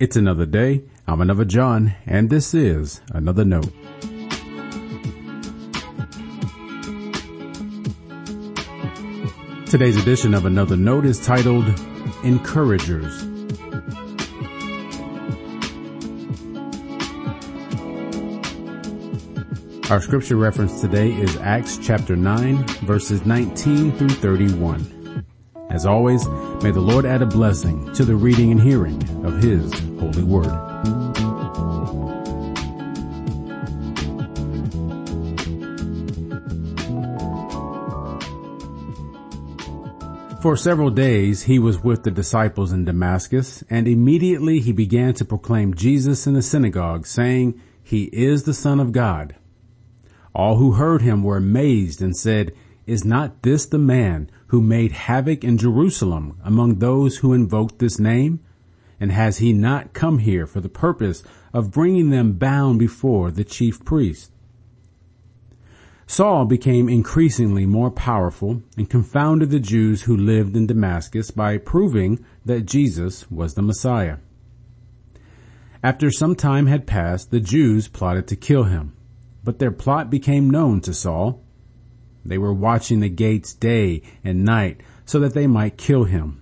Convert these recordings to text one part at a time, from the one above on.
It's another day. I'm another John, and this is another note. Today's edition of another note is titled Encouragers. Our scripture reference today is Acts chapter 9 verses 19 through 31. As always, may the Lord add a blessing to the reading and hearing of His holy word. For several days he was with the disciples in Damascus, and immediately he began to proclaim Jesus in the synagogue, saying, He is the Son of God. All who heard him were amazed and said, Is not this the man who made havoc in Jerusalem among those who invoked this name? And has he not come here for the purpose of bringing them bound before the chief priest? Saul became increasingly more powerful and confounded the Jews who lived in Damascus by proving that Jesus was the Messiah. After some time had passed, the Jews plotted to kill him, but their plot became known to Saul they were watching the gates day and night so that they might kill him.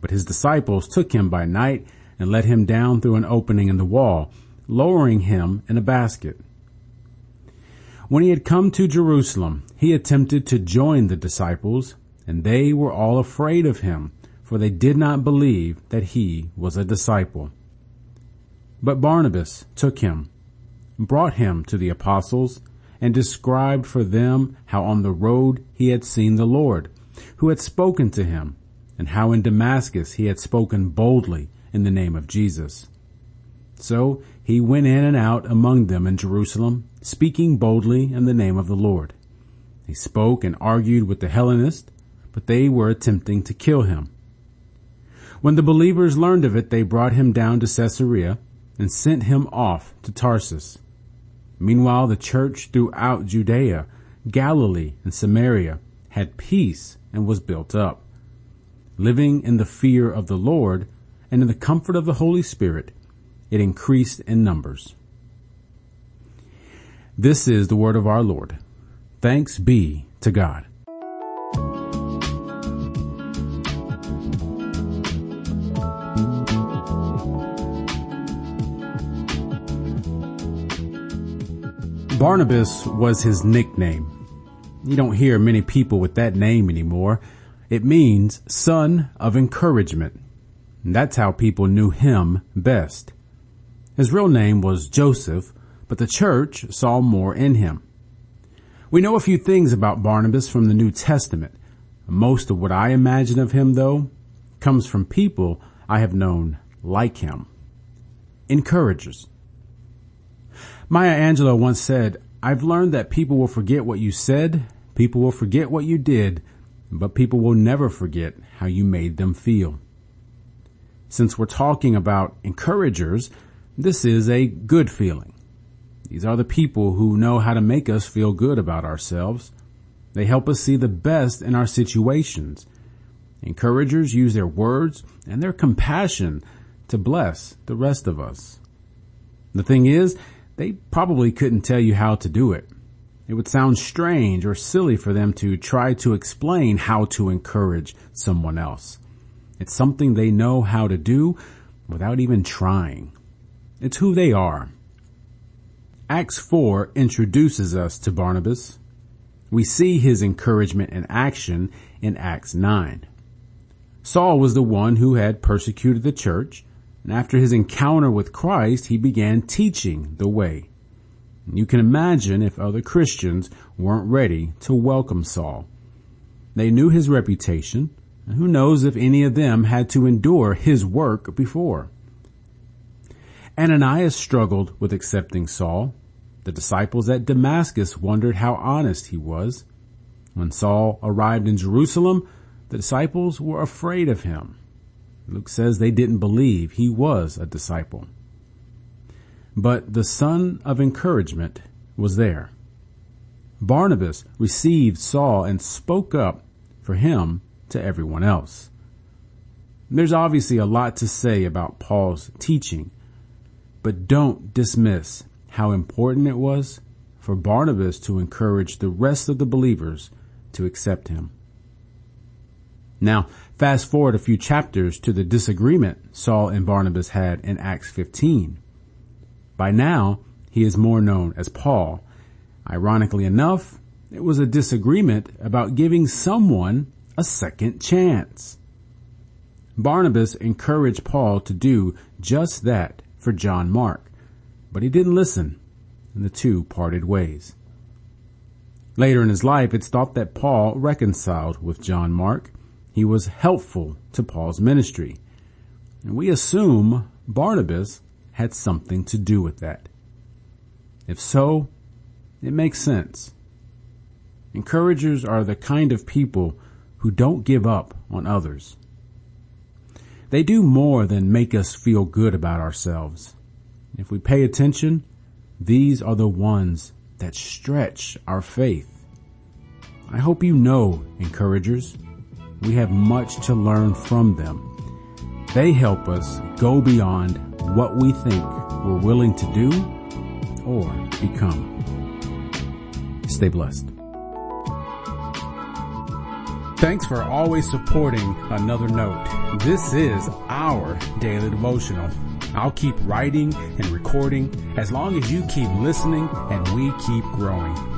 But his disciples took him by night and let him down through an opening in the wall, lowering him in a basket. When he had come to Jerusalem, he attempted to join the disciples, and they were all afraid of him, for they did not believe that he was a disciple. But Barnabas took him, brought him to the apostles, and described for them how on the road he had seen the Lord, who had spoken to him, and how in Damascus he had spoken boldly in the name of Jesus. So he went in and out among them in Jerusalem, speaking boldly in the name of the Lord. He spoke and argued with the Hellenists, but they were attempting to kill him. When the believers learned of it, they brought him down to Caesarea and sent him off to Tarsus. Meanwhile, the church throughout Judea, Galilee, and Samaria had peace and was built up. Living in the fear of the Lord and in the comfort of the Holy Spirit, it increased in numbers. This is the word of our Lord. Thanks be to God. Barnabas was his nickname. You don't hear many people with that name anymore. It means son of encouragement. And that's how people knew him best. His real name was Joseph, but the church saw more in him. We know a few things about Barnabas from the New Testament. Most of what I imagine of him though comes from people I have known like him. Encouragers. Maya Angelou once said, I've learned that people will forget what you said, people will forget what you did, but people will never forget how you made them feel. Since we're talking about encouragers, this is a good feeling. These are the people who know how to make us feel good about ourselves. They help us see the best in our situations. Encouragers use their words and their compassion to bless the rest of us. The thing is, they probably couldn't tell you how to do it. It would sound strange or silly for them to try to explain how to encourage someone else. It's something they know how to do without even trying. It's who they are. Acts 4 introduces us to Barnabas. We see his encouragement in action in Acts 9. Saul was the one who had persecuted the church and after his encounter with Christ, he began teaching the way. You can imagine if other Christians weren't ready to welcome Saul. They knew his reputation, and who knows if any of them had to endure his work before. Ananias struggled with accepting Saul. The disciples at Damascus wondered how honest he was. When Saul arrived in Jerusalem, the disciples were afraid of him. Luke says they didn't believe he was a disciple. But the son of encouragement was there. Barnabas received Saul and spoke up for him to everyone else. There's obviously a lot to say about Paul's teaching, but don't dismiss how important it was for Barnabas to encourage the rest of the believers to accept him. Now, fast forward a few chapters to the disagreement Saul and Barnabas had in Acts 15. By now, he is more known as Paul. Ironically enough, it was a disagreement about giving someone a second chance. Barnabas encouraged Paul to do just that for John Mark, but he didn't listen, and the two parted ways. Later in his life, it's thought that Paul reconciled with John Mark. He was helpful to Paul's ministry. And we assume Barnabas had something to do with that. If so, it makes sense. Encouragers are the kind of people who don't give up on others. They do more than make us feel good about ourselves. If we pay attention, these are the ones that stretch our faith. I hope you know, encouragers, we have much to learn from them. They help us go beyond what we think we're willing to do or become. Stay blessed. Thanks for always supporting Another Note. This is our daily devotional. I'll keep writing and recording as long as you keep listening and we keep growing.